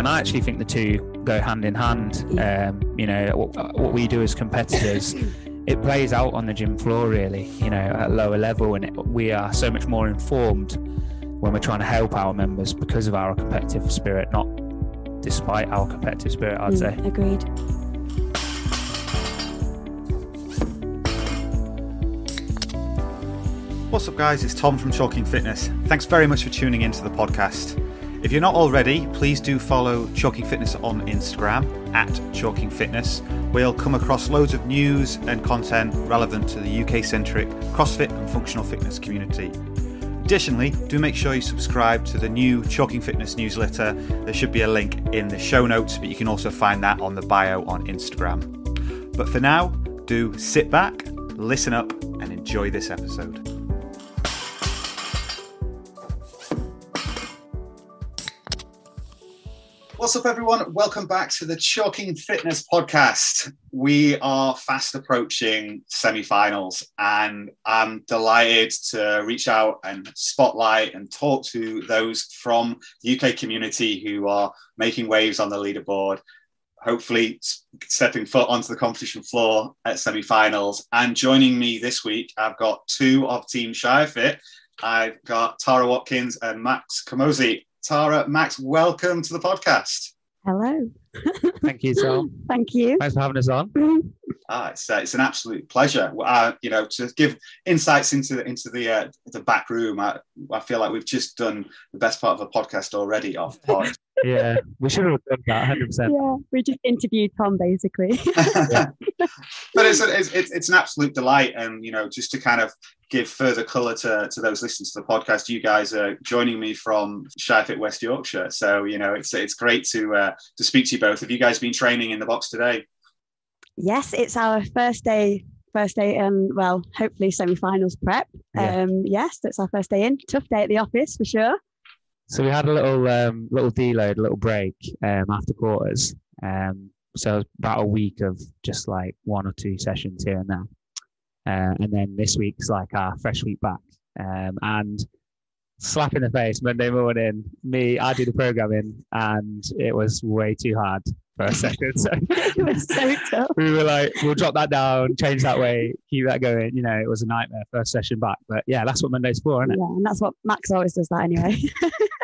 and I actually think the two go hand in hand. Um, you know, what, what, we do as competitors, it plays out on the gym floor really. You know, at a lower level, and it, we are so much more informed when we're trying to help our members because of our competitive spirit, not despite our competitive spirit. I'd mm, say. Agreed. What's up, guys? It's Tom from Chalking Fitness. Thanks very much for tuning into the podcast. If you're not already, please do follow Chalking Fitness on Instagram at Chalking Fitness, you'll come across loads of news and content relevant to the UK centric CrossFit and functional fitness community. Additionally, do make sure you subscribe to the new Chalking Fitness newsletter. There should be a link in the show notes, but you can also find that on the bio on Instagram. But for now, do sit back, listen up, and enjoy this episode. What's up, everyone? Welcome back to the Chalking Fitness podcast. We are fast approaching semi finals, and I'm delighted to reach out and spotlight and talk to those from the UK community who are making waves on the leaderboard, hopefully stepping foot onto the competition floor at semi finals. And joining me this week, I've got two of Team ShireFit. I've got Tara Watkins and Max Kamosi. Tara, Max, welcome to the podcast. Hello. Thank you, Tom. Thank you. Thanks for having us on. Ah, it's, uh, it's an absolute pleasure. Uh, you know, to give insights into into the uh, the back room. I, I feel like we've just done the best part of a podcast already off pod. yeah, we should have done that 100. percent Yeah, we just interviewed Tom basically. yeah. But it's, a, it's it's an absolute delight, and you know, just to kind of give further colour to, to those listening to the podcast, you guys are joining me from ShireFit West Yorkshire. So you know it's it's great to uh, to speak to you both. Have you guys been training in the box today? Yes, it's our first day. First day, um, well, hopefully semi-finals prep. Yeah. Um, yes, that's our first day in. Tough day at the office for sure. So we had a little um, little deload, a little break um, after quarters. Um, so about a week of just like one or two sessions here and there. Uh, and then this week's like our fresh week back. Um, and slap in the face Monday morning, me, I do the programming and it was way too hard for a second. So it was so tough. We were like, we'll drop that down, change that way, keep that going. You know, it was a nightmare first session back. But yeah, that's what Monday's for, isn't it? Yeah, and that's what Max always does that anyway.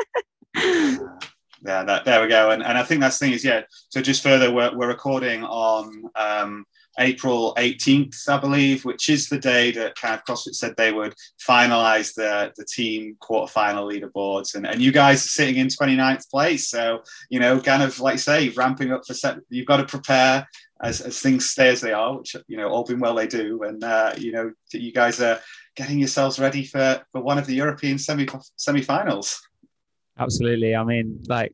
yeah, that, there we go. And, and I think that's the thing is, yeah. So just further, we're, we're recording on um, April 18th, I believe, which is the day that kind of CrossFit said they would finalize the, the team quarterfinal leaderboards. And, and you guys are sitting in 29th place. So, you know, kind of like say, ramping up for set, you've got to prepare as, as things stay as they are, which, you know, all been well they do. And, uh, you know, you guys are getting yourselves ready for, for one of the European semi semi-finals. Absolutely. I mean, like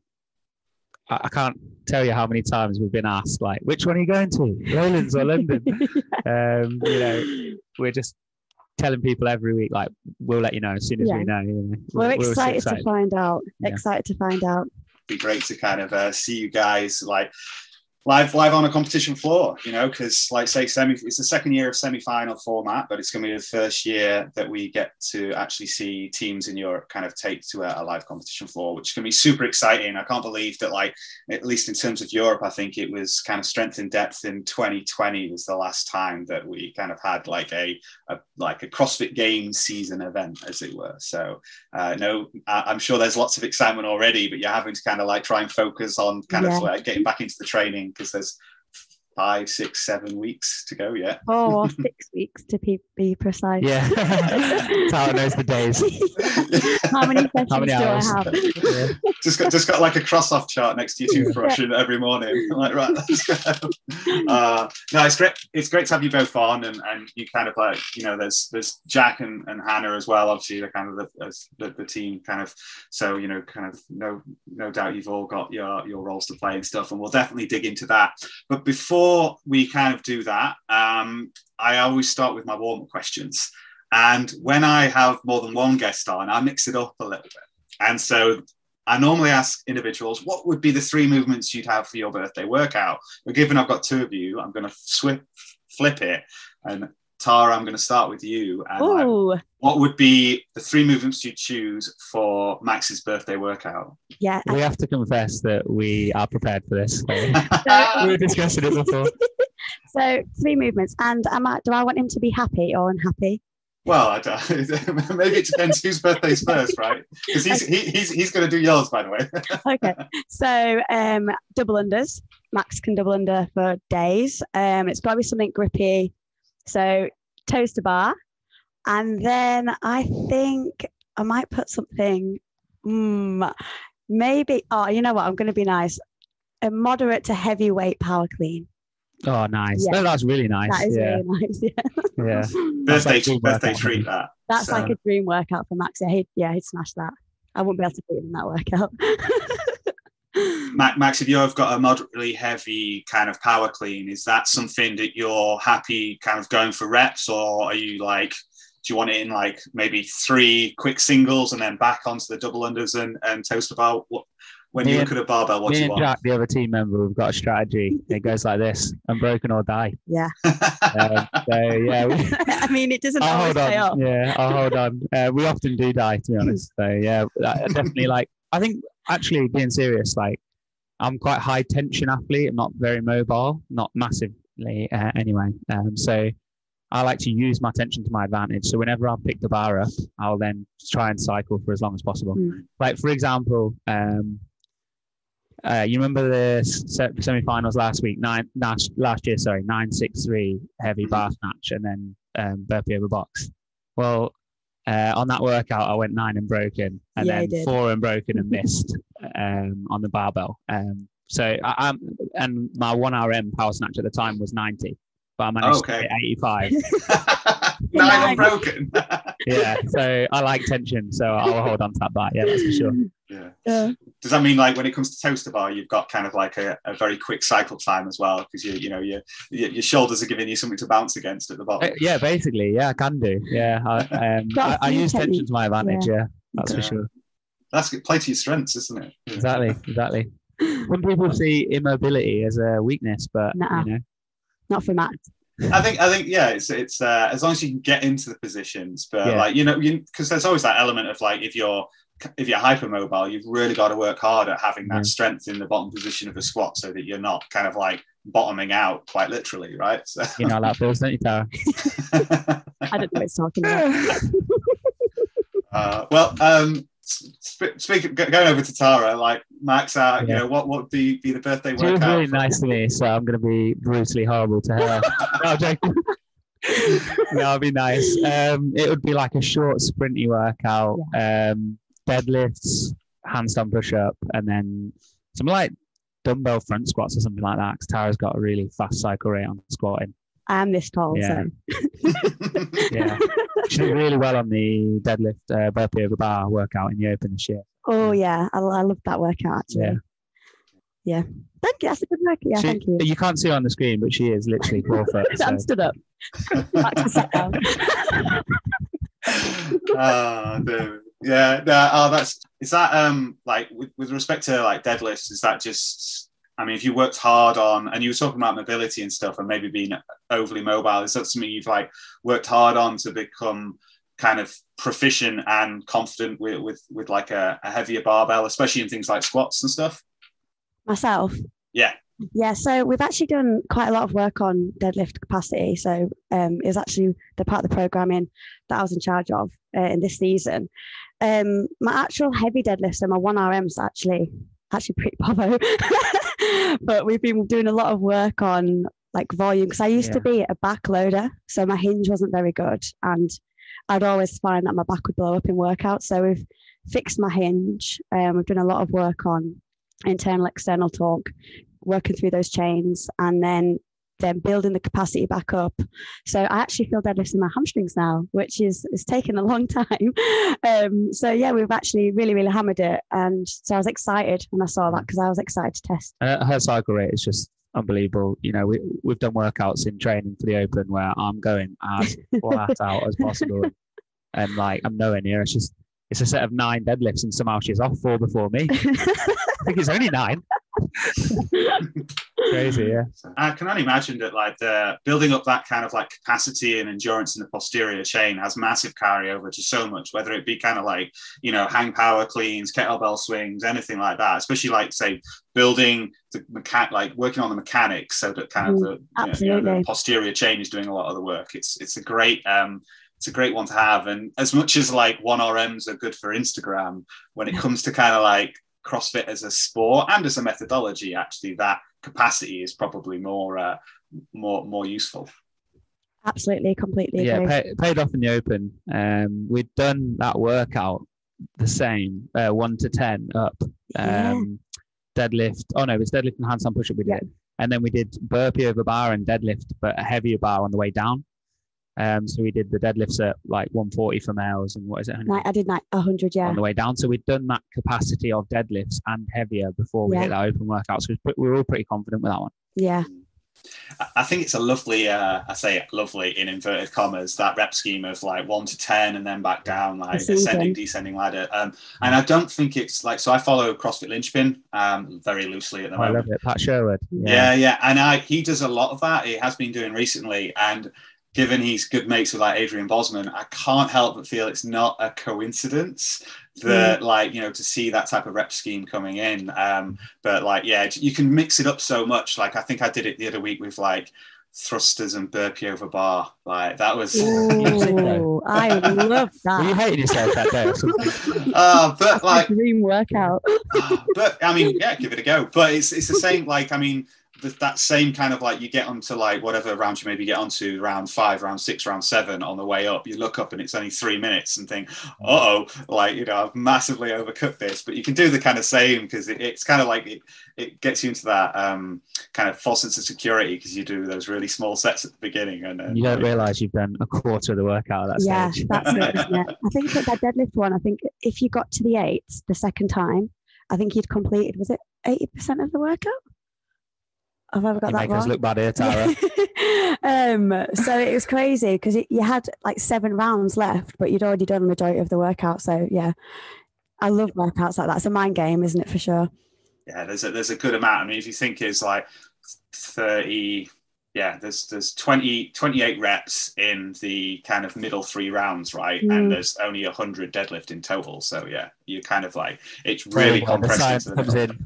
I can't tell you how many times we've been asked, like, which one are you going to, Lowlands or London? um, you know, we're just telling people every week, like, we'll let you know as soon as yeah. we know. You know. We're, we're excited, excited, to find out. Yeah. Excited to find out. It'd be great to kind of uh, see you guys like live live on a competition floor you know because like say semi it's the second year of semi-final format but it's going to be the first year that we get to actually see teams in europe kind of take to a, a live competition floor which is going to be super exciting i can't believe that like at least in terms of europe i think it was kind of strength and depth in 2020 was the last time that we kind of had like a, a like a crossfit games season event as it were so uh, no i'm sure there's lots of excitement already but you're having to kind of like try and focus on kind yeah. of like getting back into the training because there's five, six, seven weeks to go yet. Oh, six weeks to be, be precise. Yeah. Tara knows the days. How many sessions How many do I have? Yeah. Just got just got like a cross off chart next to your toothbrush yeah. every morning. like, right, let's go. Uh, no, it's great. It's great to have you both on and, and you kind of like, you know, there's there's Jack and, and Hannah as well. Obviously they're kind of the, the, the team kind of so, you know, kind of no no doubt you've all got your your roles to play and stuff. And we'll definitely dig into that. But before before we kind of do that, um, I always start with my warm up questions. And when I have more than one guest on, I mix it up a little bit. And so I normally ask individuals, what would be the three movements you'd have for your birthday workout? But given I've got two of you, I'm going to flip it. And Tara, I'm going to start with you. And like, Oh, what would be the three movements you'd choose for Max's birthday workout? yeah. We have to confess that we are prepared for this. we were discussing it before. So three movements. And am I, do I want him to be happy or unhappy? well, I don't, maybe it depends whose birthday's first, right? Because he's, he, he's, he's going to do yours, by the way. Okay. so um, double unders. Max can double under for days. Um, it's got to be something grippy. So toes to bar. And then I think I might put something, mm, maybe, oh, you know what? I'm going to be nice. A moderate to heavyweight power clean. Oh, nice. Yeah. No, that's really nice. That is yeah. really nice. Yeah. yeah. That's birthday like birthday workout. treat, that. That's So- like a dream workout for Max. Yeah, he'd, yeah, he'd smash that. I wouldn't be able to beat him in that workout. Ma- Max, if you've got a moderately heavy kind of power clean, is that something that you're happy kind of going for reps, or are you like, do you want it in like maybe three quick singles and then back onto the double unders and, and toes to bar what, when Me you look at a barbell, what do you and want? Jack, the other team member, we've got a strategy. It goes like this: unbroken or die. Um, so yeah, we, I mean, it doesn't I'll always hold pay off. on. Yeah, I'll hold on. Uh, we often do die, to be honest. So yeah, I I definitely like. I think actually being serious, like I'm quite high tension athlete. I'm not very mobile, not massively uh, anyway. Um, so I like to use my tension to my advantage. So whenever I pick the bar up, I'll then try and cycle for as long as possible. Mm. Like for example, um, uh, you remember the se- semi-finals last week? Nine last last year, sorry, nine six three heavy bar snatch, and then um, burpee over box. Well, uh, on that workout, I went nine and broken, and Yeah, then four and broken and missed um, on the barbell. Um, so I, I'm and my one RM power snatch at the time was ninety, but I managed Okay. to hit eighty five. Nine Nine. unbroken. yeah, so I like tension, so I'll hold on to that bar. Yeah, that's for sure. yeah. Yeah. Does that mean like when it comes to toes to bar, you've got kind of like a, a very quick cycle time as well because you you know your your your shoulders are giving you something to bounce against at the Uh, bottom. yeah, basically, yeah, I can do. Yeah, I, um, Got I, a I few use tension to my advantage. Yeah, that's Yeah. for sure. That's good. Play to your strengths, isn't it? Yeah. Exactly, exactly. Some people see immobility as a weakness, but Nuh-uh. you know, Not for Max. I think I think yeah, it's it's uh, as long as you can get into the positions, but Yeah. like you know, because there's always that element of like if you're if you're hypermobile, you've really got to work hard at having that Yeah. strength in the bottom position of a squat, so that you're not kind of like bottoming out quite literally, right? So, you know how that feels, don't you, Tara? I don't know what it's talking about. uh, well, um, sp- speaking going over to Tara, like Max, uh, you know what what would be be the birthday She was workout? really nice to me, so I'm going to be brutally horrible to her. no, I'm joking. no, it'd be nice. Um, it would be like a short, sprinty workout, um, deadlifts, handstand push up, and then some like dumbbell front squats or something like that. Because Tara's got a really fast cycle rate on squatting. I am this tall, Yeah. so Yeah, she did really well on the deadlift uh, burpee over bar workout in the open this year. oh yeah, I, I love that workout actually. Yeah. Yeah. Thank you. That's a good workout. Yeah, She- thank you. You can't see her on the screen, but she is literally four foot. so- I'm stood up. Max is sat down. oh, dude. Yeah, no, oh, that's is that um like with, with respect to like deadlifts, is that just I mean, if you worked hard on and you were talking about mobility and stuff and maybe being overly mobile, is that something you've like worked hard on to become kind of proficient and confident with with, with like a, a heavier barbell, especially in things like squats and stuff? Myself. Yeah. Yeah, so we've actually done quite a lot of work on deadlift capacity. So um, it was actually the part of the programming that I was in charge of uh, in this season. Um, my actual heavy deadlifts, so my one RM's actually actually pretty povo, but we've been doing a lot of work on like volume because I used to be a back loader, so my hinge wasn't very good, and I'd always find that my back would blow up in workouts. So we've fixed my hinge. Um, we've done a lot of work on internal external torque working through those chains and then then building the capacity back up so i actually feel deadlifts in my hamstrings now which is is taken a long time um so yeah we've actually really really hammered it and so i was excited when i saw that because i was excited to test Uh, her cycle rate is just unbelievable. You know, we, we've done workouts in training for the open where I'm going as flat out as possible. And like, I'm nowhere near. It's just, it's a set of nine deadlifts and somehow she's off four before me. I think it's only nine. Crazy, yeah. So I can only imagine that like the building up that kind of like capacity and endurance in the posterior chain has massive carryover to so much, whether it be kind of like, you know, hang power cleans, kettlebell swings, anything like that, especially like say building the mechan like working on the mechanics so that kind of the, you know, you know, the posterior chain is doing a lot of the work. It's it's a great um it's a great one to have. And as much as like one RMs are good for Instagram, when it comes to kind of like CrossFit as a sport and as a methodology, actually that capacity is probably more uh, more more useful. Absolutely, completely. Yeah, pay, paid off in the open. Um, we'd done that workout the same, uh, one to ten up. Um, yeah. Deadlift. Oh no, it's deadlift and handstand push up we did, yeah. and then we did burpee over bar and deadlift, but a heavier bar on the way down. Um, so we did the deadlifts at like 140 for males and what is it? I did like 100, yeah. On the way down. So we'd done that capacity of deadlifts and heavier before we yeah. hit that open workout. So we were all pretty confident with that one. Yeah. I think it's a lovely, uh, I say lovely in inverted commas, that rep scheme of like one to 10 and then back down, like ascending, descending ladder. Um, and I don't think it's like, so I follow CrossFit Linchpin um, very loosely at the oh, moment. I love it. Pat Sherwood. Yeah. yeah, yeah. And I, he does a lot of that. He has been doing recently. And given he's good mates with like Adrian Bozman, I can't help but feel it's not a coincidence that mm. like you know to see that type of rep scheme coming in. Um, but like yeah, you can mix it up so much. Like I think I did it the other week with like thrusters and burpee over bar. Like that was. Ooh, I love that. Were you hating yourself that day? Uh, but like dream workout. but I mean, yeah, give it a go. But it's it's the same. Like I mean that same kind of like you get onto like whatever round you maybe get onto round five, round six, round seven on the way up. You look up and it's only three minutes and think, oh, like you know, I've massively overcooked this. But you can do the kind of same because it, it's kind of like it, it gets you into that um, kind of false sense of security because you do those really small sets at the beginning and uh, you don't realize you've done a quarter of the workout at that yeah, stage. that's it. I think that, that deadlift one. I think if you got to the eight the second time, I think you'd completed. Was it eighty percent of the workout? Have I ever got you that make wrong? us look bad here, Tara. um, so it was crazy because you had like seven rounds left, but you'd already done the majority of the workout. So yeah, I love workouts like that. It's a mind game, isn't it, for sure? Yeah, there's a there's a good amount. I mean, if you think it's like thirty, yeah, there's there's 20, 28 reps in the kind of middle three rounds, right? Mm. And there's only hundred deadlift in total. So yeah, you're kind of like it's really oh, compressed into the middle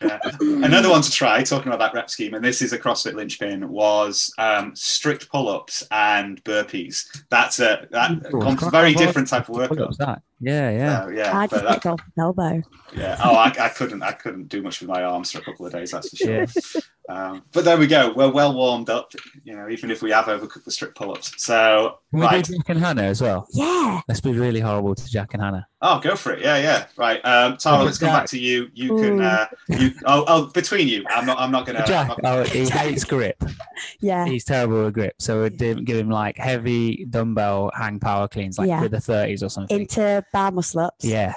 yeah. Another one to try, talking about that rep scheme, and this is a CrossFit linchpin, was um, strict pull-ups and burpees. That's a that Ooh, very different type of workout. That? Yeah, yeah, so, yeah. I just that, elbow. Yeah. Oh, I, I, couldn't. I couldn't do much with my arms for a couple of days. That's for sure. Yeah. Um, but there we go. We're well warmed up. You know, even if we have overcooked the strict pull-ups. So Can we right. do Jack and Hannah as well? Yeah. Let's be really horrible to Jack and Hannah. Oh, go for it. Yeah, yeah. Right. Um, Tara, let's come back to you. You can. Uh, you. Oh, oh, between you. I'm not. I'm not gonna. Jack. Not... Oh, he hates grip. Yeah. He's terrible with grip. So we'd give him like heavy dumbbell hang power cleans, like yeah. with the 30s or something. Into bar muscle ups. Yeah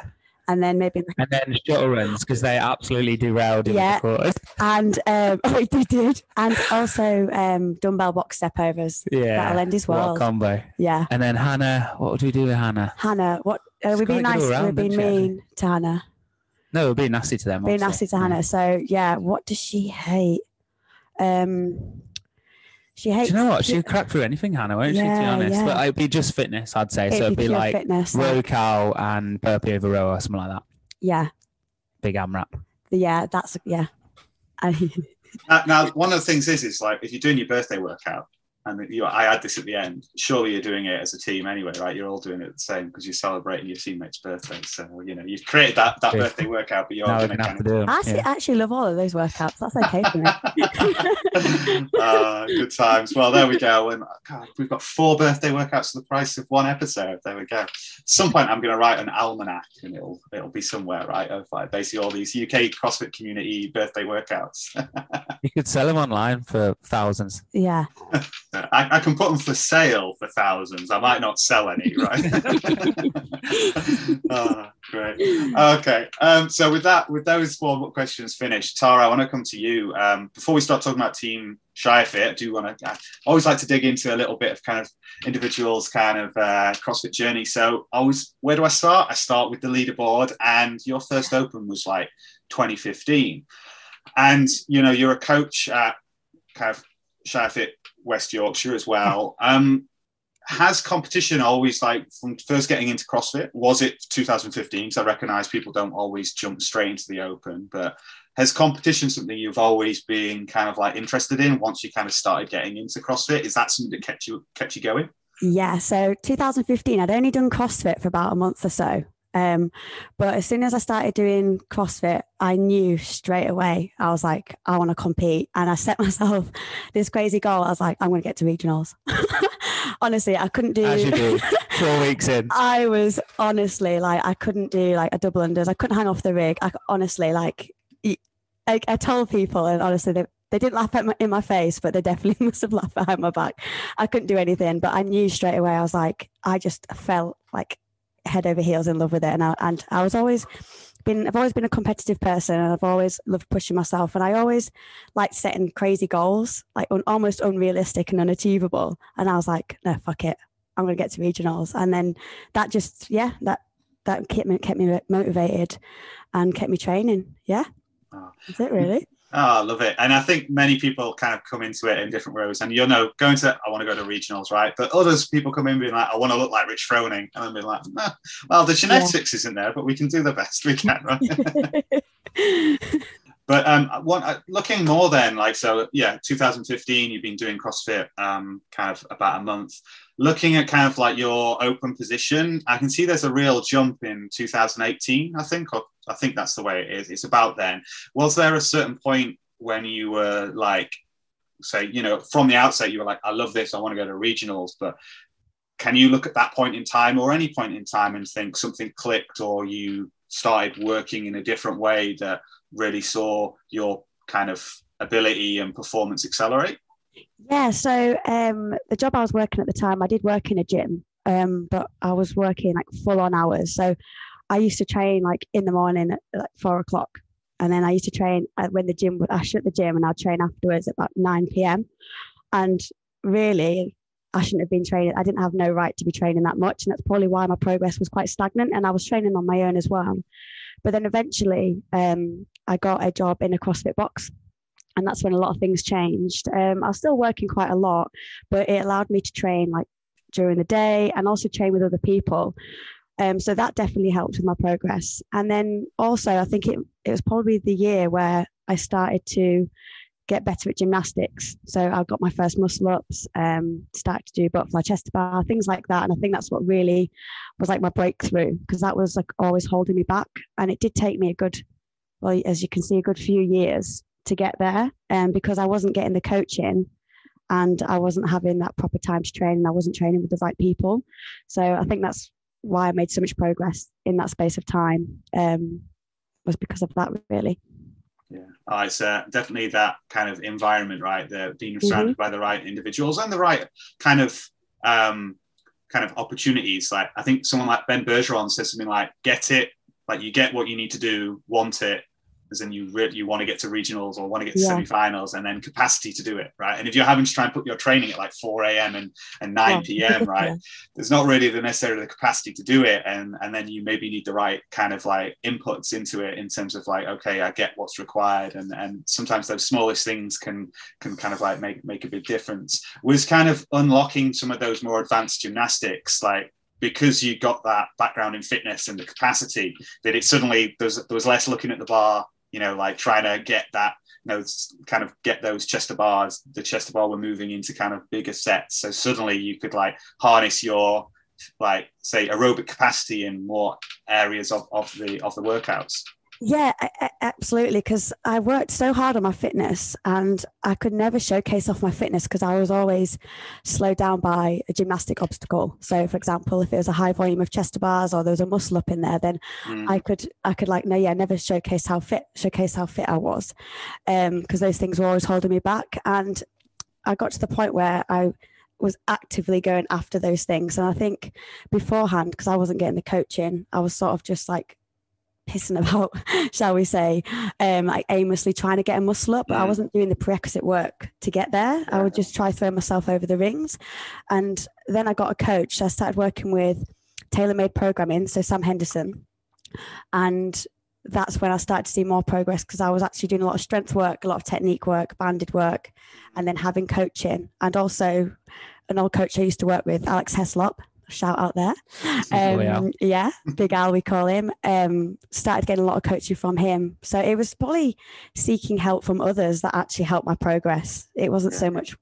and then maybe and then shuttle runs because they absolutely derailed in yeah. the quarters. And um, oh, they did, and also um, dumbbell box step overs. Yeah, that'll end his world. What combo. Yeah. And then Hannah, what would we do with Hannah? Hannah, what? Uh, we've been nice. We've been mean to Hannah. No, we've been nasty to them. Being nasty to Hannah. So yeah, what does she hate? Um, she hates. Do you know what? She'd crack through anything, Hannah, won't yeah, she? To be honest, yeah. but it'd be just fitness, I'd say. It'd so it'd be, be like fitness, row cow and burpee over row or something like that. Yeah. Big AMRAP. Yeah, that's yeah. now, now, one of the things is, is like if you're doing your birthday workout, and you, I add this at the end. Surely you're doing it as a team anyway, right? You're all doing it the same because you're celebrating your teammate's birthday. So you know you've created that that birthday workout, but you're going to kind of. I yeah. actually love all of those workouts. That's okay for me. uh, good times. Well, there we go. And God, we've got four birthday workouts for the price of one episode. There we go. At some point, I'm going to write an almanac, and it'll it'll be somewhere, right? Of like basically all these UK CrossFit community birthday workouts. you could sell them online for thousands. Yeah. I, I, can put them for sale for thousands. I might not sell any, right? oh, great. Okay. Um, so with that, with those up questions finished, Tara, I want to come to you. Um, before we start talking about Team ShireFit, I do want to. I always like to dig into a little bit of kind of individuals' kind of uh, CrossFit journey. So, always, where do I start? I start with the leaderboard, and your first open was like 2015. And you know, you're a coach at kind of Shire West Yorkshire as well. Um, has competition always like from first getting into CrossFit? Was it 2015? Because I recognise people don't always jump straight into the open, but has competition something you've always been kind of like interested in once you kind of started getting into CrossFit? Is that something that kept you kept you going? Yeah. So 2015, I'd only done CrossFit for about a month or so. Um, but as soon as I started doing CrossFit, I knew straight away, I was like, I want to compete. And I set myself this crazy goal. I was like, I'm going to get to regionals. honestly, I couldn't do. As you do, four weeks in. I was honestly like, I couldn't do like a double unders. I couldn't hang off the rig. I honestly like, I, I told people, and honestly, they, they didn't laugh at my, in my face, but they definitely must have laughed behind my back. I couldn't do anything, but I knew straight away. I was like, I just felt like head over heels in love with it, and I, and I was always been I've always been a competitive person and I've always loved pushing myself. And I always liked setting crazy goals like un, almost unrealistic and unachievable. And I was like no fuck it. I'm going to get to regionals. And then that just yeah that that kept me kept me motivated and kept me training. Yeah. That's it really Oh, I love it. And I think many people kind of come into it in different ways. And you know, going to, I want to go to regionals, right? But others, people come in being like, I want to look like Rich Froning. And I'm being like, nah, well, the genetics yeah. isn't there, but we can do the best we can, right? but um, one, uh, looking more then, like, so yeah, 2015, you've been doing CrossFit um, kind of about a month. Looking at kind of like your open position, I can see there's a real jump in 2018, I think, or I think that's the way it is. It's about then. Was there a certain point when you were like, say, you know, from the outset, you were like, I love this, I want to go to regionals, but can you look at that point in time or any point in time and think something clicked or you started working in a different way that really saw your kind of ability and performance accelerate? Yeah, so um, the job I was working at the time, I did work in a gym, um, but I was working like full on hours. So I used to train like in the morning at like four o'clock. And then I used to train when the gym would, I shut the gym and I'd train afterwards at about 9 p.m. And really, I shouldn't have been training. I didn't have no right to be training that much. And that's probably why my progress was quite stagnant. And I was training on my own as well. But then eventually, um, I got a job in a CrossFit box. And that's when a lot of things changed. Um, I was still working quite a lot, but it allowed me to train like during the day and also train with other people. Um, so that definitely helped with my progress. And then also, I think it, it was probably the year where I started to get better at gymnastics. So I got my first muscle ups, um, started to do butterfly chest bar, things like that. And I think that's what really was like my breakthrough because that was like always holding me back. And it did take me a good, well, as you can see, a good few years to get there. Um, because I wasn't getting the coaching and I wasn't having that proper time to train and I wasn't training with the right people. So I think that's why I made so much progress in that space of time um, was because of that, really. Yeah, oh, it's uh, definitely that kind of environment, right? The being surrounded mm-hmm. by the right individuals and the right kind of um, kind of opportunities. Like I think someone like Ben Bergeron says something like, "Get it, like you get what you need to do, want it, as in you really you want to get to regionals or want to get to yeah. semi-finals and then capacity to do it right and if you're having to try and put your training at like 4 a.m and, and 9 yeah. p.m right yeah. there's not really the necessarily the capacity to do it and and then you maybe need the right kind of like inputs into it in terms of like okay i get what's required and and sometimes those smallest things can can kind of like make make a big difference was kind of unlocking some of those more advanced gymnastics like because you got that background in fitness and the capacity that it suddenly there was, there was less looking at the bar you know, like trying to get that, you know, kind of get those chest to bars. The chest to bar were moving into kind of bigger sets. So suddenly you could like harness your like say aerobic capacity in more areas of, of the of the workouts. Yeah, absolutely. Because I worked so hard on my fitness and I could never showcase off my fitness because I was always slowed down by a gymnastic obstacle. So, for example, if it was a high volume of chest bars or there was a muscle up in there, then mm. I could, I could like, no, yeah, never showcase how fit, showcase how fit I was, because um, those things were always holding me back. And I got to the point where I was actively going after those things. And I think beforehand, because I wasn't getting the coaching, I was sort of just like pissing about, shall we say, um, like aimlessly trying to get a muscle up, but mm. I wasn't doing the prerequisite work to get there. Yeah. I would just try throw myself over the rings. And then I got a coach. So I started working with tailor made programming, so Sam Henderson. And that's when I started to see more progress because I was actually doing a lot of strength work, a lot of technique work, banded work, and then having coaching. And also, an old coach I used to work with, Alex Heslop, shout out there. Um, yeah. yeah, Big Al, we call him. Um, started getting a lot of coaching from him. So it was probably seeking help from others that actually helped my progress. It wasn't so much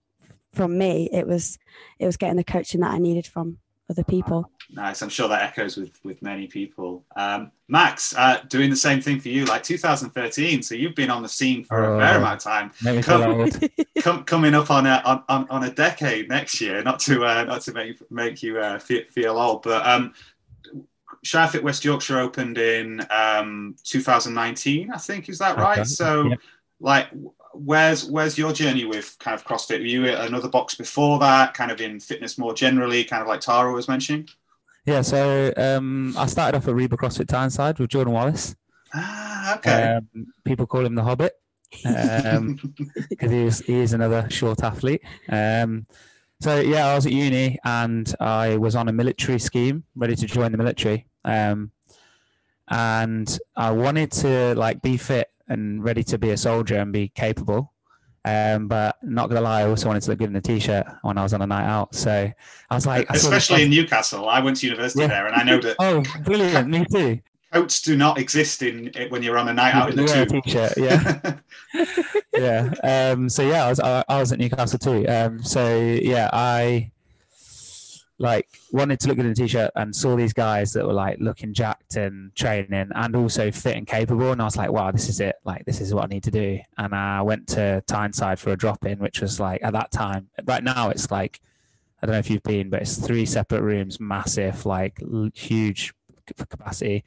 from me. It was it was getting the coaching that I needed from other people. Nice. I'm sure that echoes with with many people. Um, Max, uh, doing the same thing for you, like 2013. So you've been on the scene for a fair Oh. amount of time. Make me feel Come- coming up on a on, on, on a decade next year. Not to uh, not to make make you uh, feel, feel old, but um, ShireFit West Yorkshire opened in um, 2019. I think is that right? Okay. So, Yep. like. Where's where's your journey with kind of CrossFit? Were you at another box before that, kind of in fitness more generally, kind of like Tara was mentioning? Yeah, so um, I started off at Reebok CrossFit Tyneside with Jordan Wallace. Ah, okay. Um, people call him the Hobbit um, because he is he is another short athlete. Um, so yeah, I was at uni and I was on a military scheme, ready to join the military. Um, and I wanted to like be fit and ready to be a soldier and be capable. Um, but not gonna lie, I also wanted to look good in a t-shirt when I was on a night out. So I was like, I saw this Especially in Newcastle, I went to university Yeah. there, and I know that Oh, brilliant! Me too. coats do not exist in when you're on a night out in the tube. t-shirt, yeah. yeah. Um, so yeah, I was I, I was at Newcastle too. Um, so yeah, I like wanted to look good in a t-shirt and saw these guys that were like looking jacked and training and also fit and capable. And I was like, wow, this is it. Like this is what I need to do. And I went to Tyneside for a drop in, which was like at that time. Right now, it's like I don't know if you've been, but it's three separate rooms, massive, like l- huge capacity.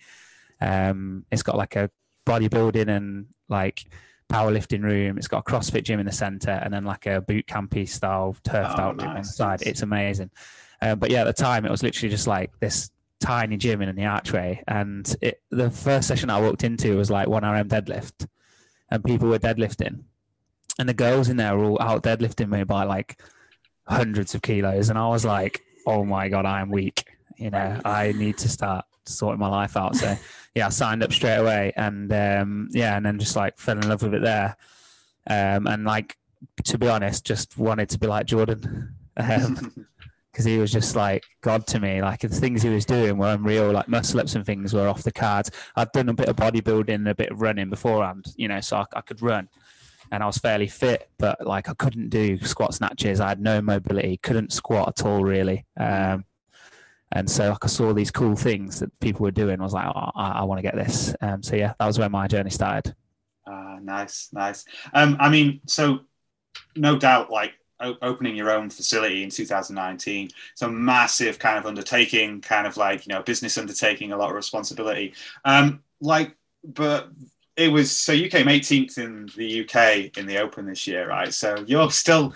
Um, it's got like a bodybuilding and like powerlifting room. It's got a CrossFit gym in the center, and then like a boot campy style turfed Oh, out gym on the nice, side. It's amazing. Um, but yeah, at the time it was literally just like this tiny gym in the archway, and it, the first session I walked into was like one RM deadlift, and people were deadlifting, and the girls in there were all out deadlifting me by like hundreds of kilos, and I was like, oh my god, I am weak. You know, I need to start sorting my life out. So yeah, I signed up straight away, and um, yeah, and then just like fell in love with it there, um, and like to be honest, just wanted to be like Jordan. Um, because he was just like God to me. Like the things he was doing were unreal. Like muscle ups and things were off the cards. I'd done a bit of bodybuilding, and a bit of running beforehand, you know, so I, I could run, and I was fairly fit. But like I couldn't do squat snatches. I had no mobility. Couldn't squat at all, really. Um, and so like I saw these cool things that people were doing. I was like, oh, I, I want to get this. Um, so yeah, that was where my journey started. Ah, nice, nice. Um, I mean, so no doubt, like opening your own facility in 2019, it's a massive kind of undertaking, kind of like you know, business undertaking, a lot of responsibility. Um, like, but it was so you came 18th in the UK in the Open this year, right? So you're still,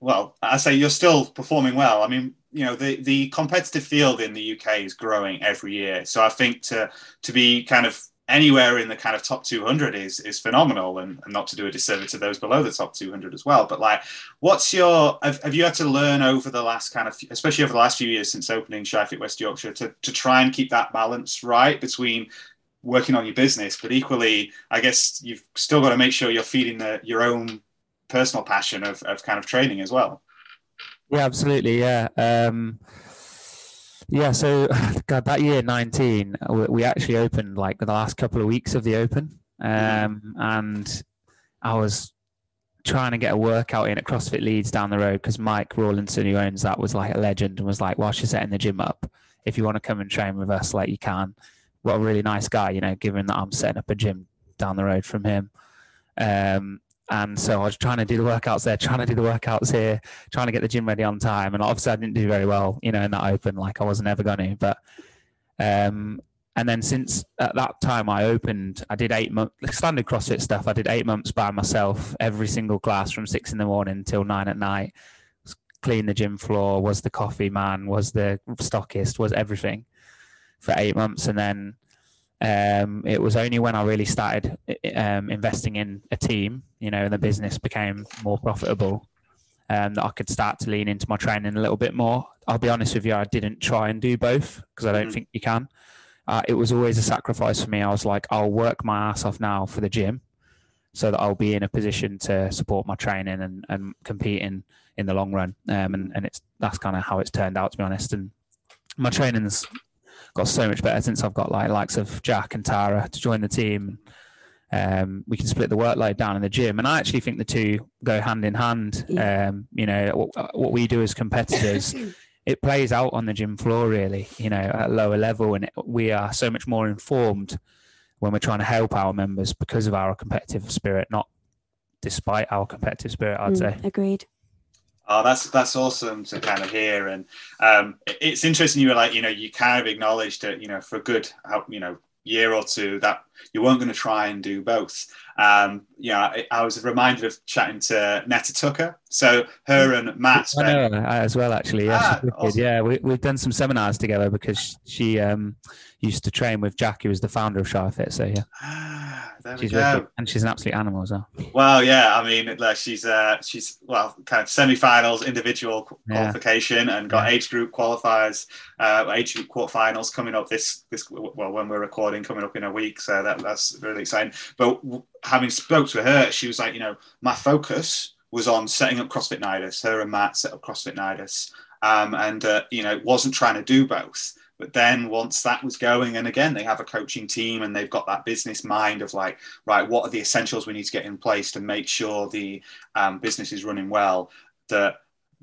well, I say you're still performing well. I mean, you know, the the competitive field in the UK is growing every year. So I think to to be kind of anywhere in the kind of top 200 is is phenomenal and, and not to do a disservice to those below the top 200 as well but like what's your have, have you had to learn over the last kind of especially over the last few years since opening ShireFit West Yorkshire to, to try and keep that balance right between working on your business but equally I guess you've still got to make sure you're feeding the, your own personal passion of, of kind of training as well Yeah, absolutely. Yeah. Um, yeah. So, God, that year 19, we, actually opened like the last couple of weeks of the Open. Um, and I was trying to get a workout in at CrossFit Leeds down the road because Mike Rawlinson, who owns that, was like a legend and was like, whilst you're setting the gym up, if you want to come and train with us, like you can. What a really nice guy, you know, given that I'm setting up a gym down the road from him. Um, and so I was trying to do the workouts there, trying to do the workouts here, trying to get the gym ready on time. And obviously, I didn't do very well, you know, in that open, like I wasn't ever going to. But, um, and then since at that time I opened, I did eight months, standard CrossFit stuff. I did eight months by myself, every single class from six in the morning till nine at night. Clean the gym floor, was the coffee man, was the stockist, was everything for eight months. And then um, it was only when I really started um, investing in a team, you know, and the business became more profitable, um, that I could start to lean into my training a little bit more. I'll be honest with you, I didn't try and do both because I don't Mhm. think you can. uh, it was always a sacrifice for me. I was like, I'll work my ass off now for the gym, so that I'll be in a position to support my training and, and compete in, in the long run. Um, and, and it's that's kind of how it's turned out to be honest. And my training's got so much better since I've got like likes of Jack and Tara to join the team. Um, we can split the workload down in the gym, and I actually think the two go hand in hand. Um, you know, what, what, we do as competitors, it plays out on the gym floor really. You know, at a lower level, and it, we are so much more informed when we're trying to help our members because of our competitive spirit, not despite our competitive spirit. I'd mm, say. Agreed. Oh, that's that's awesome to kind of hear, and um, it's interesting. You were like, you know, you kind of acknowledged that, you know, for a good, you know, year or two that you weren't going to try and do both. Um, yeah, I, I, was reminded of chatting to Netta Tucker. So her and Matt spent... as well, actually. Yeah, ah, awesome. yeah. We, we've done some seminars together because she um, used to train with Jack, who was the founder of ShireFit. So yeah. Ah, there she's we go. and she's an absolute animal as well. Well, yeah. I mean, like she's uh, she's well, kind of semi-finals, individual qualification, yeah. and got yeah. age group qualifiers, uh, age group quarterfinals coming up this this well when we're recording coming up in a week. So that that's really exciting. But having spoke to her, she was like, you know, my focus was on setting up CrossFit Nidus. Her and Matt set up CrossFit Nidus, um, and uh, you know, wasn't trying to do both. But then once that was going, and again, they have a coaching team and they've got that business mind of like, right, what are the essentials we need to get in place to make sure the um, business is running well? That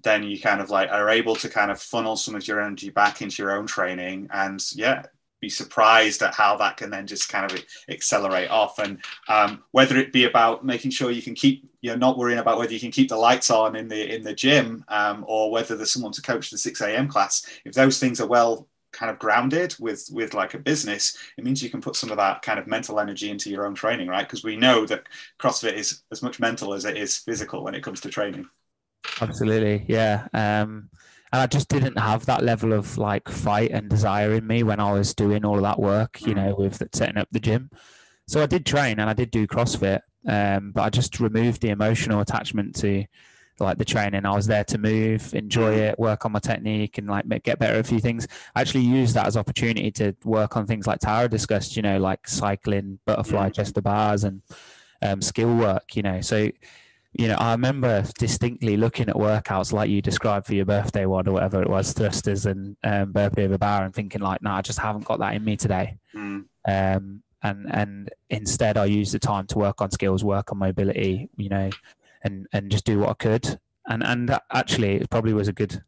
then you kind of like are able to kind of funnel some of your energy back into your own training and yeah be surprised at how that can then just kind of accelerate off. And um, whether it be about making sure you can keep you're not worrying about whether you can keep the lights on in the in the gym um, or whether there's someone to coach the 6 a.m class if those things are well kind of grounded with with like a business it means you can put some of that kind of mental energy into your own training right? Because we know that crossfit is as much mental as it is physical when it comes to training. Absolutely. Yeah. Um and I just didn't have that level of like fight and desire in me when I was doing all of that work, you know, with setting up the gym. So I did train and I did do CrossFit, um, but I just removed the emotional attachment to like the training. I was there to move, enjoy it, work on my technique, and like get better at a few things. I actually used that as opportunity to work on things like Tara discussed, you know, like cycling, butterfly chest to bars, and um, skill work. You know, so you know, I remember distinctly looking at workouts like you described for your birthday one or whatever it was, thrusters and um, burpee over bar, and thinking like, no, nah, I just haven't got that in me today. Mm. Um, and and instead, I used the time to work on skills, work on mobility, you know, and and just do what I could. And and actually, it probably was a good,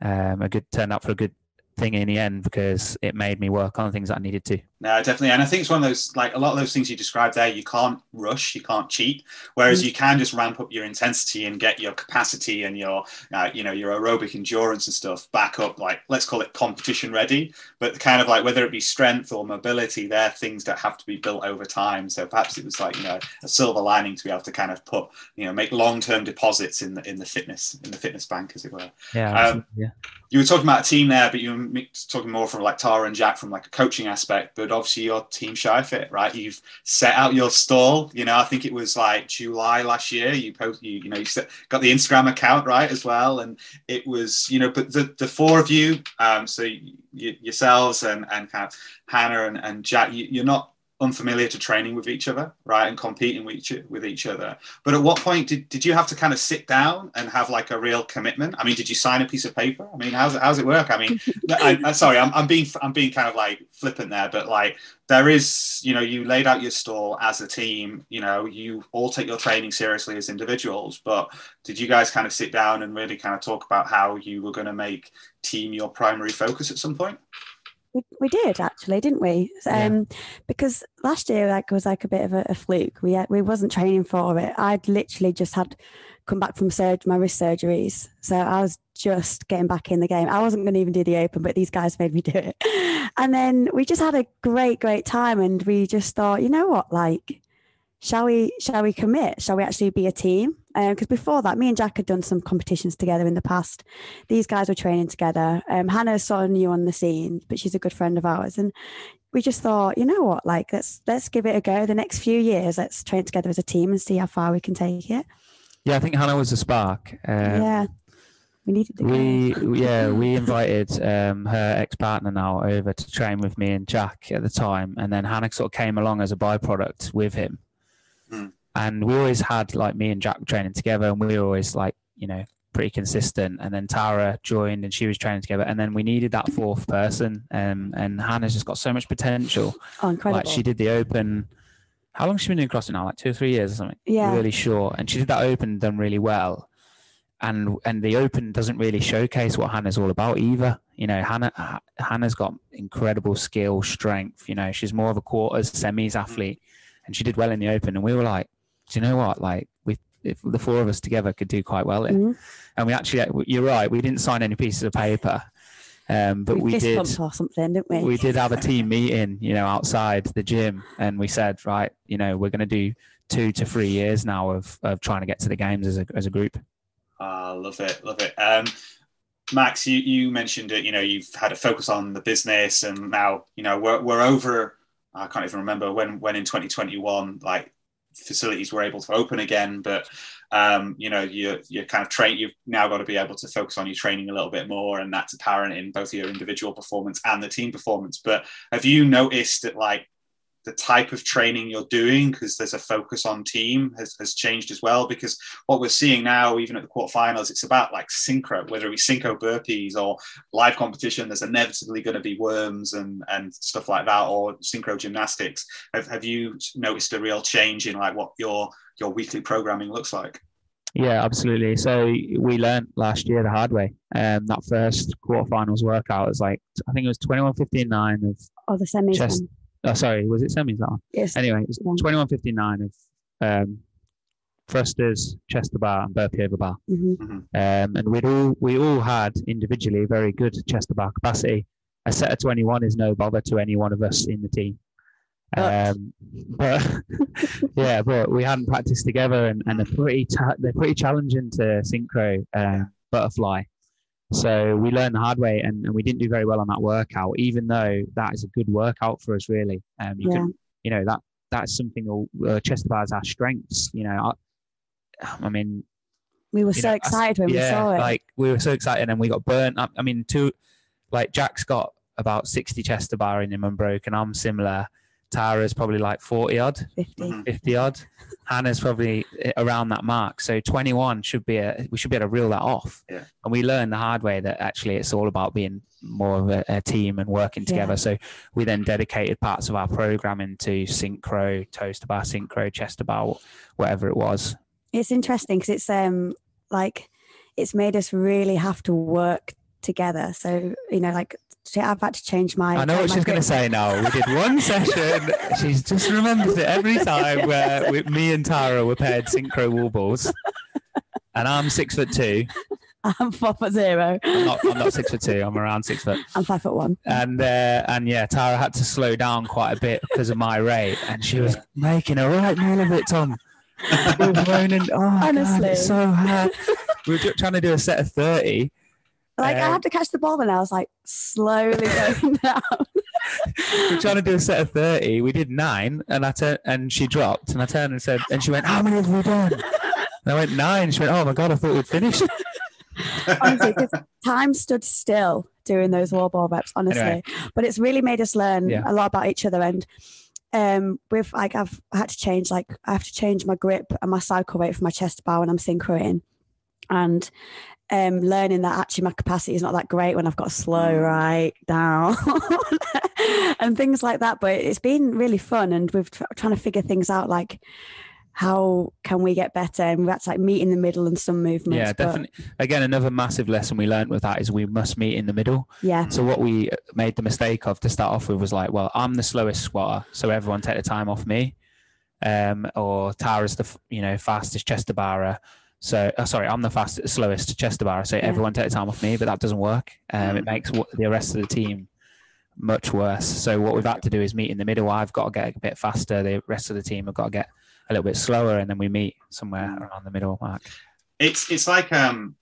um, a good turn up for a good thing in the end because it made me work on things I needed to. No, definitely. And I think it's one of those, like a lot of those things you described there, you can't rush, you can't cheat. Whereas mm. you can just ramp up your intensity and get your capacity and your, uh, you know, your aerobic endurance and stuff back up, like let's call it competition ready. But kind of like whether it be strength or mobility, they're things that have to be built over time. So perhaps it was like, you know, a silver lining to be able to kind of put, you know, make long term deposits in the, in the fitness, in the fitness bank, as it were. Yeah. Um, yeah. You were talking about a team there, but you talking more from like Tara and Jack from like a coaching aspect. But obviously your team ShireFit, right? You've set out your stall. You know, I think it was like July last year. You post, you, you know, you got the Instagram account right as well, and it was, you know, but the, the four of you, um, so you, yourselves and and kind of Hannah and, and Jack, you, you're not unfamiliar to training with each other, right, and competing with each, with each other. But at what point did, did you have to kind of sit down and have like a real commitment? I mean, did you sign a piece of paper? I mean, how's it, how's it work? I mean, I, am sorry, I'm, I'm being I'm being kind of like flippant there, but like there is, you know, you laid out your stall as a team. You know, you all take your training seriously as individuals. But did you guys kind of sit down and really kind of talk about how you were going to make team your primary focus at some point? We, we did actually, didn't we? Um, yeah. Because last year like was like a bit of a, a fluke. We had, we wasn't training for it. I'd literally just had come back from surgery, my wrist surgeries, so I was just getting back in the game. I wasn't going to even do the open, but these guys made me do it. And then we just had a great, great time, and we just thought, you know what, like shall we shall we commit? Shall we actually be a team? Because um, before that me and jack had done some competitions together in the past. These guys were training together. Um, hannah's sort of new on the scene but she's a good friend of ours. And we just thought you know what? Like let's let's give it a go. The next few years let's train together as a team and see how far we can take it. Yeah i think hannah was a spark. Um, yeah. We needed the we girls. yeah we invited um, her ex-partner now over to train with me and jack at the time. And then hannah sort of came along as a byproduct with him Hmm. and we always had like me and jack training together and we were always like you know pretty consistent and then tara joined and she was training together and then we needed that fourth person um, and hannah's just got so much potential Oh, incredible. like she did the open how long has she been doing CrossFit now like two or three years or something yeah. really short, and she did that open done really well. And and the open doesn't really showcase what Hannah's all about either. You know, Hannah Hannah's got incredible skill, strength. You know, she's more of a quarters semis athlete, and she did well in the open. And we were like, do you know what? Like we, if the four of us together could do quite well. Here. Mhm. And we actually, you're right, we didn't sign any pieces of paper, um, but we, we did or something, didn't we? we did have a team meeting, you know, outside the gym, and we said, right, you know, we're going to do two to three years now of, of trying to get to the games as a, as a group. Ah, love it, love it. Um, Max, you, you mentioned it. You know, you've had a focus on the business, and now you know we're, we're over. I can't even remember when when in 2021, like facilities were able to open again. But um, you know, you you're kind of train. You've now got to be able to focus on your training a little bit more, and that's apparent in both your individual performance and the team performance. But have you noticed that like the type of training you're doing because there's a focus on team has, has changed as well because what we're seeing now even at the quarterfinals it's about like synchro whether it be synchro burpees or live competition there's inevitably going to be worms and and stuff like that or synchro gymnastics have, have you noticed a real change in like what your your weekly programming looks like Yeah, absolutely. So we learned last year the hard way. Um, that first quarterfinals workout was like, I think it was 21.59 of, Oh, the semis. Chest- one. Oh, sorry, was it semis that one? Yes. Anyway, it was Yeah. 21.59 of um, thrusters, chest to bar, and burpee over bar. Mhm. Um, and we'd all we all had individually very good chest to bar capacity. A set of 21 is no bother to any one of us in the team. But- Um, but yeah, but we hadn't practiced together, and, and they're pretty ta- they're pretty challenging to synchro uh, butterfly. So we learned the hard way, and, and we didn't do very well on that workout, even though that is a good workout for us, really. Um, you Yeah. can, you know, that that's something. all- Uh, chest to bar our strengths. You know, I, I mean, We were so know, I- excited when we saw it. like we were so excited and we got burnt. I, I mean, two, like Jack's got about 60 chest to bar in him unbroken. I'm similar. Tara's probably like 40 odd, 50. Mhm. 50 odd. Hannah's probably around that mark. So 21 should be a, we should be able to reel that off. Yeah. And we learned the hard way that actually it's all about being more of a, a team and working together. Yeah. So we then dedicated parts of our programming to synchro, toes to bar, synchro, chest to bar, whatever it was. It's interesting because it's um like it's made us really have to work together. So you know, like ch- I've had to change my. I know what she's going to say now. We did one session. She's just remembers it every time where we, me and Tara were paired synchro wall balls. And I'm six foot two. I'm four foot zero. I'm not, I'm not six foot two. I'm around six foot. I'm five foot one. And uh, and yeah, Tara had to slow down quite a bit because of my rate, and she was making a right meal of it, Tom. She was moaning, oh, God, Honestly. it's so hard. We were trying to do a set of thirty. Like I Um, had to catch the ball and I was like slowly going down. We're trying to do a set of 30. We did nine, and I turned, and she dropped, and I turned and said, and she went, How many have we done? And I went, Nine. She went, Oh my God, I thought we'd finished. honestly, time stood still doing those wall ball reps, honestly. Anyway. But it's really made us learn Yeah. a lot about each other. And um, with like, I've had to change, like, I have to change my grip and my cycle weight for my chest bar when I'm synchroing. And um, learning that actually my capacity is not that great when I've got to slow Mm. right down and things like that. But it's been really fun, and we've tr- trying to figure things out, like how can we get better, and we've had to like meet in the middle and some movements. yeah, but definitely. Again, another massive lesson we learned with that is we must meet in the middle. Yeah, So what we made the mistake of to start off with was like, well, I'm the slowest squatter, so everyone take the time off me. Um, or Tara's the you know fastest chest to barrer. So uh, sorry, I'm the fastest, slowest chest bar. barrer. So Yeah. everyone take time off me, but that doesn't work. Um, it Mm. makes w- the rest of the team much worse. So what we've had to do is meet in the middle. I've got to get a bit faster. The rest of the team have got to get a little bit slower, and then we meet somewhere Mm. around the middle mark. it's it's like um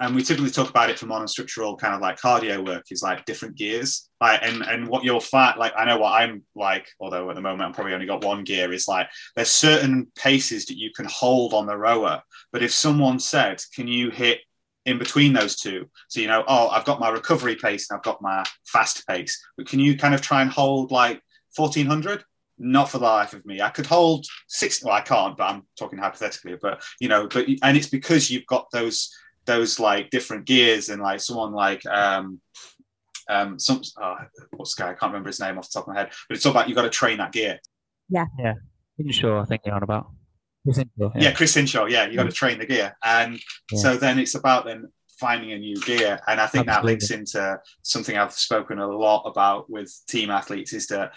and we typically talk about it for monostructural kind of like cardio work is like different gears like and and what you'll find like i know what i'm like although at the moment i'm probably only got one gear is like there's certain paces that you can hold on the rower but if someone said can you hit in between those two. So you know, oh, I've got my recovery pace and I've got my fast pace. But can you kind of try and hold like 1400? Not for the life of me. I could hold six. Well, I can't, but I'm talking hypothetically. But you know, but and it's because you've got those those like different gears and like someone like um um some oh, what's guy I can't remember his name off the top of my head, but it's all about you got to train that gear. Yeah, yeah. Sure, I think you're on about. Chris Hinshaw, yeah. yeah, Chris Hinshaw. Yeah, you got to train the gear, and yeah. so then it's about then finding a new gear. And I think Absolutely. that links into something I've spoken a lot about with team athletes is that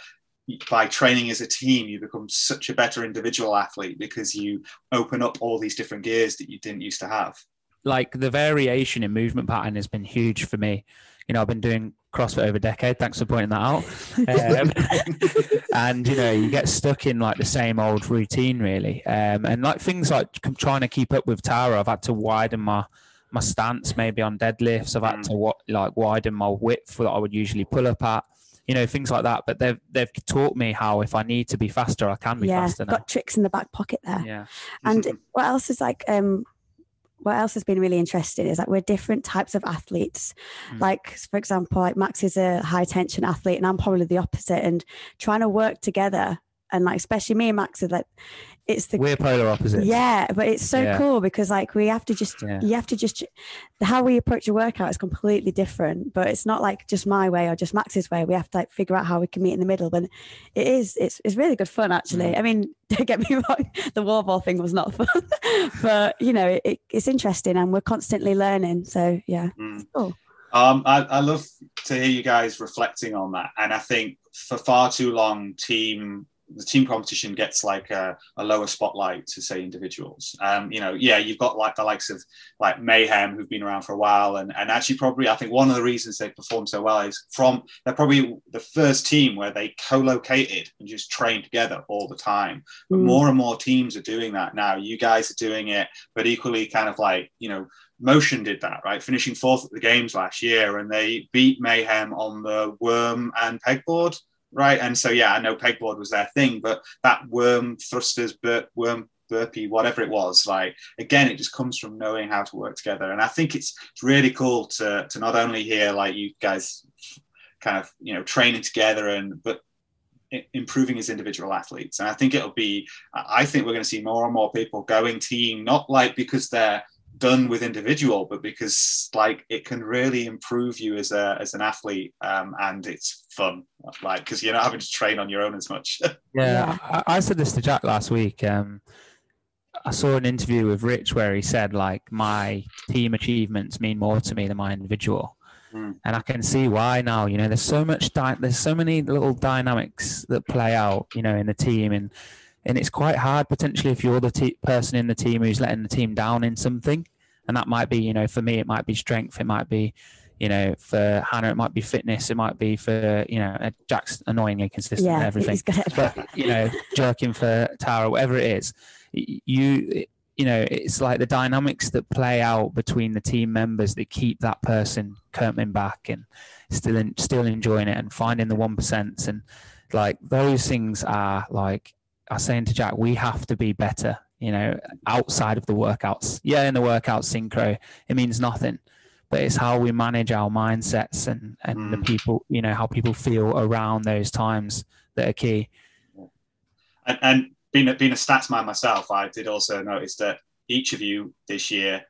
by training as a team, you become such a better individual athlete because you open up all these different gears that you didn't used to have. Like the variation in movement pattern has been huge for me. You know, I've been doing CrossFit over a decade. Thanks for pointing that out. Um, and you know, you get stuck in like the same old routine, really. Um, and like things like trying to keep up with Tara, I've had to widen my my stance maybe on deadlifts. I've had mm. to what like widen my width that I would usually pull up at you know things like that. But they've they've taught me how if I need to be faster, I can be yeah, faster. Now. Got tricks in the back pocket there. Yeah. And what else is like um what else has been really interesting is like we're different types of athletes. Mm. Like for example, like Max is a high tension athlete and I'm probably the opposite. And trying to work together and like especially me and Max is like it's the we're polar opposites. Yeah, but it's so yeah. cool because like we have to just yeah. you have to just how we approach a workout is completely different. But it's not like just my way or just Max's way. We have to like figure out how we can meet in the middle. But it is it's it's really good fun actually. Mm. I mean, don't get me wrong, the wall ball thing was not fun, but you know it, it's interesting and we're constantly learning. So yeah, mm. cool. Um, I, I love to hear you guys reflecting on that, and I think for far too long, team the team competition gets like a, a, lower spotlight to say individuals. Um, you know, yeah, you've got like the likes of like Mayhem who've been around for a while, and and actually probably I think one of the reasons they perform so well is from they're probably the first team where they co-located and just trained together all the time. But mm. more and more teams are doing that now. You guys are doing it, but equally kind of like you know. Motion did that, right? Finishing fourth at the games last year, and they beat Mayhem on the worm and pegboard right? And so, yeah, I know pegboard was their thing, but that worm thrusters, bur- worm burpee, whatever it was, like again, it just comes from knowing how to work together. And I think it's, it's really cool to to not only hear like you guys kind of you know training together and but improving as individual athletes. And I think it'll be, I think we're going to see more and more people going team, not like because they're done with individual, but because like it can really improve you as a as an athlete, um, and it's fun, like because you're not having to train on your own as much. yeah, I, I, said this to Jack last week. Um, I saw an interview with Rich where he said like my team achievements mean more to me than my individual. Mm. And I can see why now. You know, there's so much. Di- there's so many little dynamics that play out. You know, in the team, and and it's quite hard potentially if you're the te- person in the team who's letting the team down in something. And that might be you know for me it might be strength. It might be you know for hannah it might be fitness. It might be for you know uh, jack's annoyingly consistent yeah, everything. but you know jerking for tara whatever it is you you know it's like the dynamics that play out between the team members that keep that person coming back and still in, still enjoying it and finding the one percent. And like those things are like I was saying to Jack, we have to be better, you know, outside of the workouts. Yeah, in the workout synchro, it means nothing. But it's how we manage our mindsets and, and mm. the people, you know, how people feel around those times that are key. And, and being, a, being a stats man myself, I did also notice that each of you this year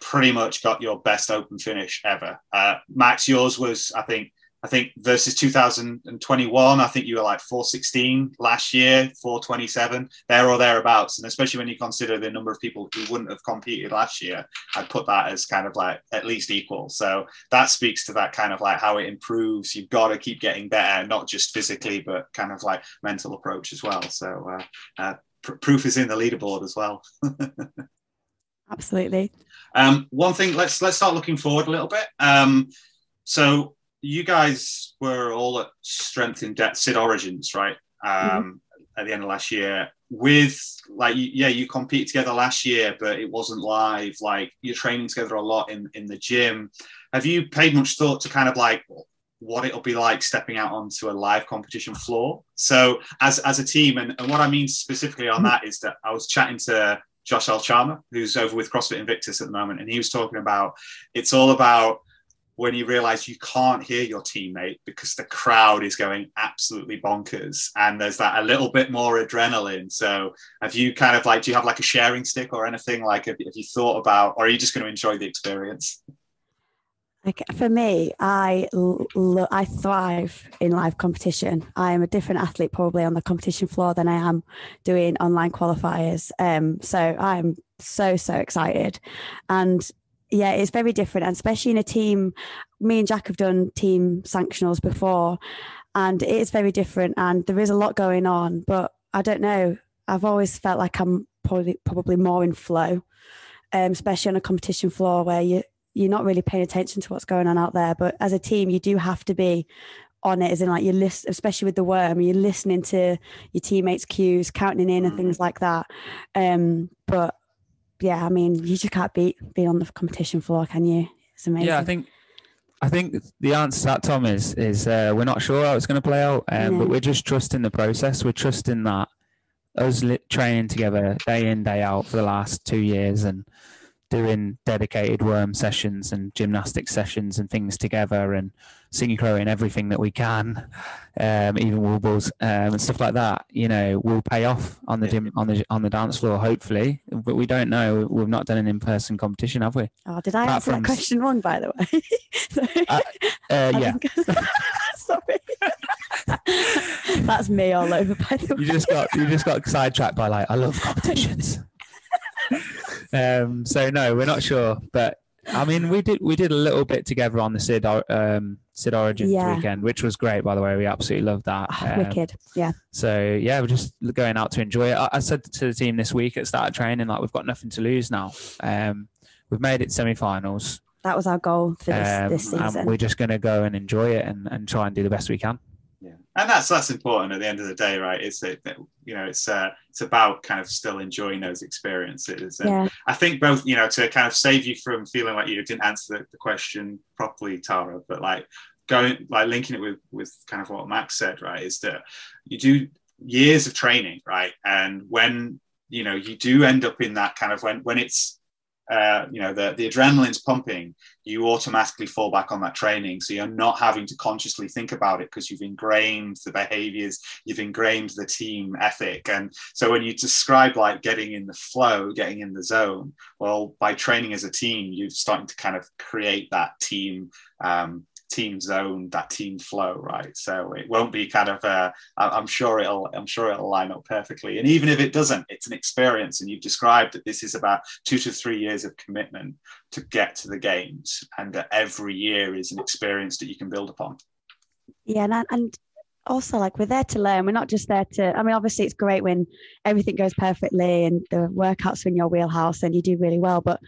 pretty much got your best open finish ever. Uh, Max, yours was, I think, I think versus 2021, I think you were like 416 last year, 427, there or thereabouts. And especially when you consider the number of people who wouldn't have competed last year, I'd put that as kind of like at least equal. So that speaks to that kind of like how it improves. You've got to keep getting better, not just physically, but kind of like mental approach as well. So uh, uh, pr- proof is in the leaderboard as well. Absolutely. Um, one thing, let's let's start looking forward a little bit. Um, so you guys were all at Strength in Depth Sid Origins, right? Um, mm-hmm. At the end of last year, with like, yeah, you competed together last year, but it wasn't live. Like, you're training together a lot in in the gym. Have you paid much thought to kind of like what it'll be like stepping out onto a live competition floor? So, as as a team, and, and what I mean specifically on mm-hmm. that is that I was chatting to Josh Alchama, who's over with CrossFit Invictus at the moment, and he was talking about it's all about when you realize you can't hear your teammate because the crowd is going absolutely bonkers and there's that a little bit more adrenaline so have you kind of like do you have like a sharing stick or anything like have, have you thought about or are you just going to enjoy the experience like for me, I lo- I thrive in live competition. I am a different athlete probably on the competition floor than I am doing online qualifiers. Um, so I'm so so excited, and yeah, it's very different, and especially in a team. Me and Jack have done team sanctionals before, and it is very different, and there is a lot going on. But I don't know. I've always felt like I'm probably probably more in flow, um, especially on a competition floor where you you're not really paying attention to what's going on out there. But as a team, you do have to be on it, as in like you list, especially with the worm, you're listening to your teammates' cues, counting in, and things mm. like that. Um, but yeah, I mean, you just can't beat being on the competition floor, can you? It's amazing. Yeah, I think. I think the answer to that, Tom, is is uh, we're not sure how it's going to play out, um, yeah. but we're just trusting the process. We're trusting that us training together day in day out for the last two years and doing dedicated worm sessions and gymnastic sessions and things together and synchro in everything that we can, um, even wall balls um, and stuff like that. You know, will pay off on the gym on the on the dance floor, hopefully. But we don't know. We've not done an in person competition, have we? Oh, did I Apart answer that question wrong? By the way. uh, uh, yeah. Sorry. That's me all over. By the way, you just got you just got sidetracked by like I love competitions um, so no, we're not sure, but I mean, we did we did a little bit together on the Sid um, Sid Origins yeah. weekend, which was great. By the way, we absolutely loved that. Oh, um, wicked, yeah. So yeah, we're just going out to enjoy it. I, I, said to the team this week at start training, like we've got nothing to lose now. Um, we've made it semi-finals. That was our goal for this, this um, season. we're just going to go and enjoy it and, and try and do the best we can and that's that's important at the end of the day right? It's that, you know it's uh it's about kind of still enjoying those experiences. And yeah. i think both you know to kind of save you from feeling like you didn't answer the, the question properly tara but like going like linking it with with kind of what max said right is that you do years of training right? And when you know you do end up in that kind of when when it's uh, you know the, the adrenaline's pumping you automatically fall back on that training. So you're not having to consciously think about it because you've ingrained the behaviors you've ingrained the team ethic. And so when you describe like getting in the flow getting in the zone well by training as a team you're starting to kind of create that team um, team zone, that team flow, right? So it won't be kind of. Uh, I'm sure it'll. I'm sure it'll line up perfectly. And even if it doesn't, it's an experience. And you've described that this is about two to three years of commitment to get to the games, and that every year is an experience that you can build upon. Yeah, and and also like we're there to learn. We're not just there to. I mean, obviously it's great when everything goes perfectly and the workouts are in your wheelhouse and you do really well, but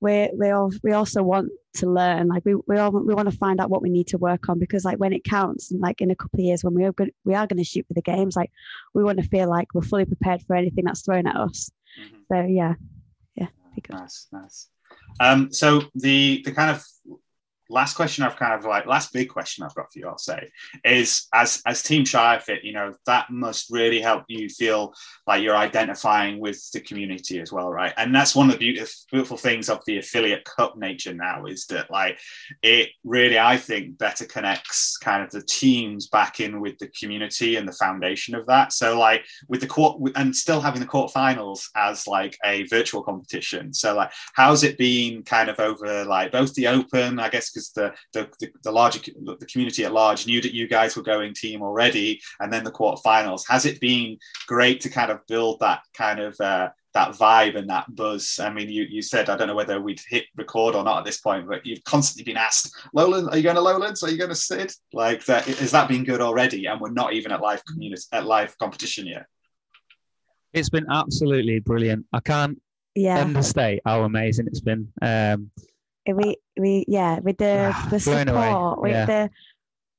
we we all, we also want to learn like we we all we want to find out what we need to work on because like when it counts and like in a couple of years when we are good we are going to shoot for the games like we want to feel like we're fully prepared for anything that's thrown at us. Mm-hmm. so yeah. Yeah nice nice. Um so the the kind of last question I've kind of like last big question I've got for you, I'll say, is as as Team ShireFit, you know, that must really help you feel like you're identifying with the community as well, right? And that's one of the beautiful beautiful things of the affiliate cup nature now is that like it really, I think, better connects kind of the teams back in with the community and the foundation of that. So like with the court and still having the quarterfinals as like a virtual competition. So like how's it been kind of over like both the open, I guess because the, the, the the larger the community at large knew that you guys were going team already, and then the quarterfinals. Has it been great to kind of build that kind of uh, that vibe and that buzz. I mean, you, you said, I don't know whether we'd hit record or not at this point, but you've constantly been asked, Lowland, are you going to Lowlands? Are you going to Sid? Like that, has that been good already? And we're not even at live community, at live competition yet. It's been absolutely brilliant. I can't yeah. understate how amazing it's been. Um, we we yeah with the the support with yeah. the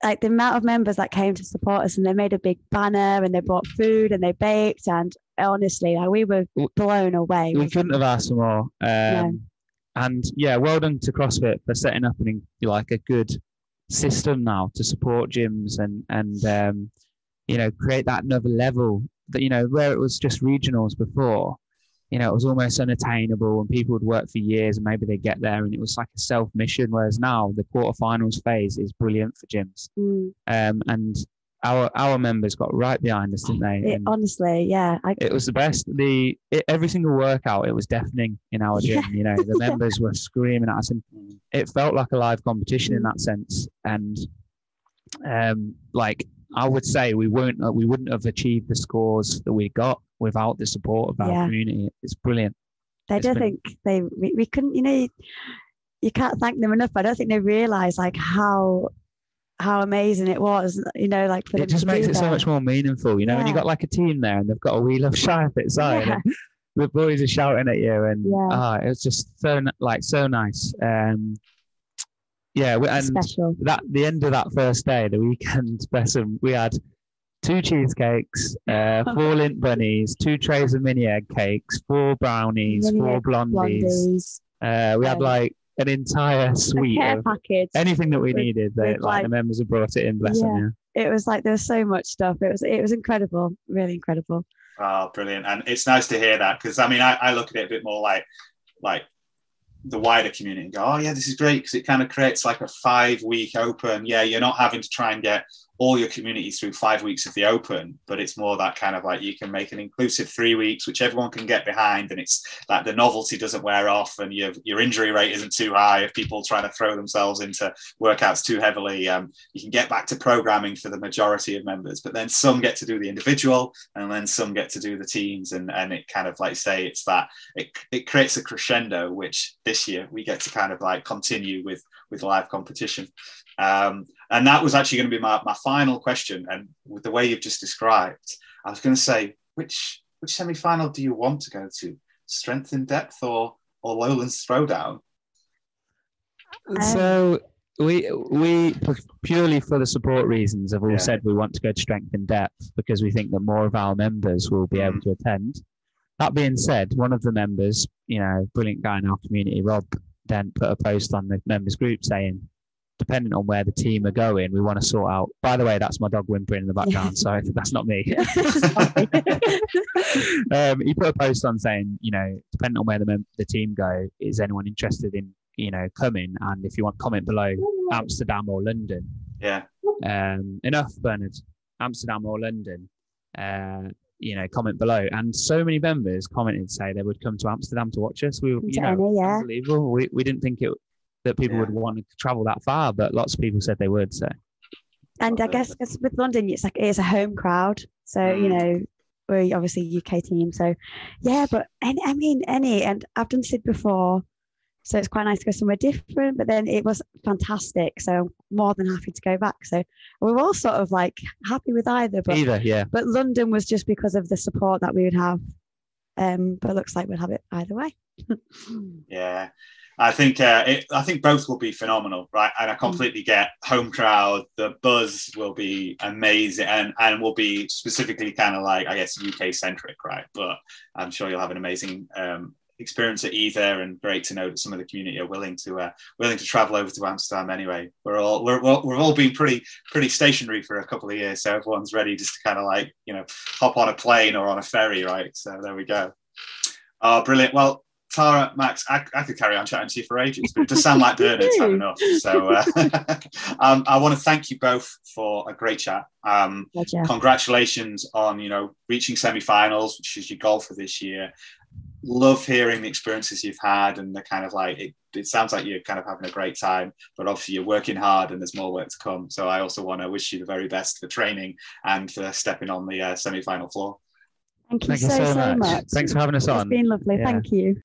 like the amount of members that came to support us and they made a big banner and they brought food and they baked and honestly like we were blown away we couldn't have asked for more um, no. and yeah well done to crossfit for setting up an like a good system now to support gyms and and um, you know create that another level that you know where it was just regionals before you know, it was almost unattainable and people would work for years and maybe they get there and it was like a self mission. Whereas now the quarterfinals phase is brilliant for gyms. Mm. Um, and our our members got right behind us, didn't they? It, honestly, yeah. I, it was the best. The it, every single workout, it was deafening in our gym. Yeah. You know, the members were screaming at us, and it felt like a live competition in that sense. And um, like I would say, we won't we wouldn't have achieved the scores that we got without the support of our Yeah. community. It's brilliant. I It's don't think they we, we couldn't you know you, you can't thank them enough. But I don't think they realise like how how amazing it was. You know, like for It just makes it so much more meaningful. You know, when you Yeah. got like a team there and they've got a wheel of at its side. Yeah. and the boys are shouting at you, and Yeah. ah, it was just so like so nice. Um, yeah, we- and special. that the end of that first day, the weekend, bless 'em, we had two cheesecakes, uh, four Lindt bunnies, two trays of mini egg cakes, four brownies, Mini four blondies. Blondies, Uh, we had Um, like an entire a suite care of package. anything that we with- needed. That with, like, the members have brought it in. Bless them. Yeah. It was like there was so much stuff. It was it was incredible, really incredible. Oh, brilliant! And it's nice to hear that because I mean, I, I look at it a bit more like like the wider community and go, oh yeah, this is great because it kind of creates like a five week open. Yeah, you're not having to try and get all your community through five weeks of the open, but it's more that kind of like you can make an inclusive three weeks, which everyone can get behind, and it's like the novelty doesn't wear off, and your your injury rate isn't too high if people trying to throw themselves into workouts too heavily. Um, you can get back to programming for the majority of members, but then some get to do the individual, and then some get to do the teams, and and it kind of like say it's that it it creates a crescendo, which this year we get to kind of like continue with with live competition. Um, and that was actually going to be my, my final question. And with the way you've just described, I was going to say, which which semi final do you want to go to? Strength in depth or or Lowlands Throwdown? Um, so we we purely for the support reasons have all Yeah. said we want to go to strength in depth because we think that more of our members will be able to attend. That being said, one of the members, you know, brilliant guy in our community, Rob, then put a post on the members group saying, depending on where the team are going, we want to sort out. By the way, that's my dog whimpering in the background. Sorry, that's not me. um, he put a post on saying, you know, depending on where the mem- the team go, is anyone interested in, you know, coming? And if you want, comment below Amsterdam or London. Yeah. Um, enough, Bernard. Amsterdam or London. Uh, you know, comment below. And so many members commented say they would come to Amsterdam to watch us. We, you to know, yeah. unbelievable. We, we didn't think it that people Yeah. would want to travel that far, but lots of people said they would. So And I guess guess 'cause with London, it's like it's a home crowd, so you Mm. know we're obviously UK team. So yeah, but any, I mean any, and I've done Sid before, so it's quite nice to go somewhere different. But then it was fantastic, so I'm more than happy to go back. So we're all sort of like happy with either, but either, yeah. but London was just because of the support that we would have. Um, but it looks like we'll have it either way. Yeah, I think uh, it, I think both will be phenomenal, right? And I completely get home crowd. The buzz will be amazing, and and will be specifically kind of like I guess UK centric, right? But I'm sure you'll have an amazing um, experience at either, and great to know that some of the community are willing to uh, willing to travel over to Amsterdam. Anyway, we're all we're, we're we've all been pretty pretty stationary for a couple of years, so everyone's ready just to kind of like you know hop on a plane or on a ferry, right? So there we go. Oh, brilliant. Well, Tara, Max, I, I could carry on chatting to you for ages, but it does sound like Bernard's had enough. So uh, um, I want to thank you both for a great chat. Um, Pleasure. congratulations on you know reaching semi-finals, which is your goal for this year. Love hearing the experiences you've had and the kind of like it, it sounds like you're kind of having a great time, but obviously you're working hard and there's more work to come. So I also want to wish you the very best for training and for stepping on the uh, semi-final floor. Thank you Thank you so so, so much. much. Thanks for having us It's on. It's been lovely. Yeah. Thank you.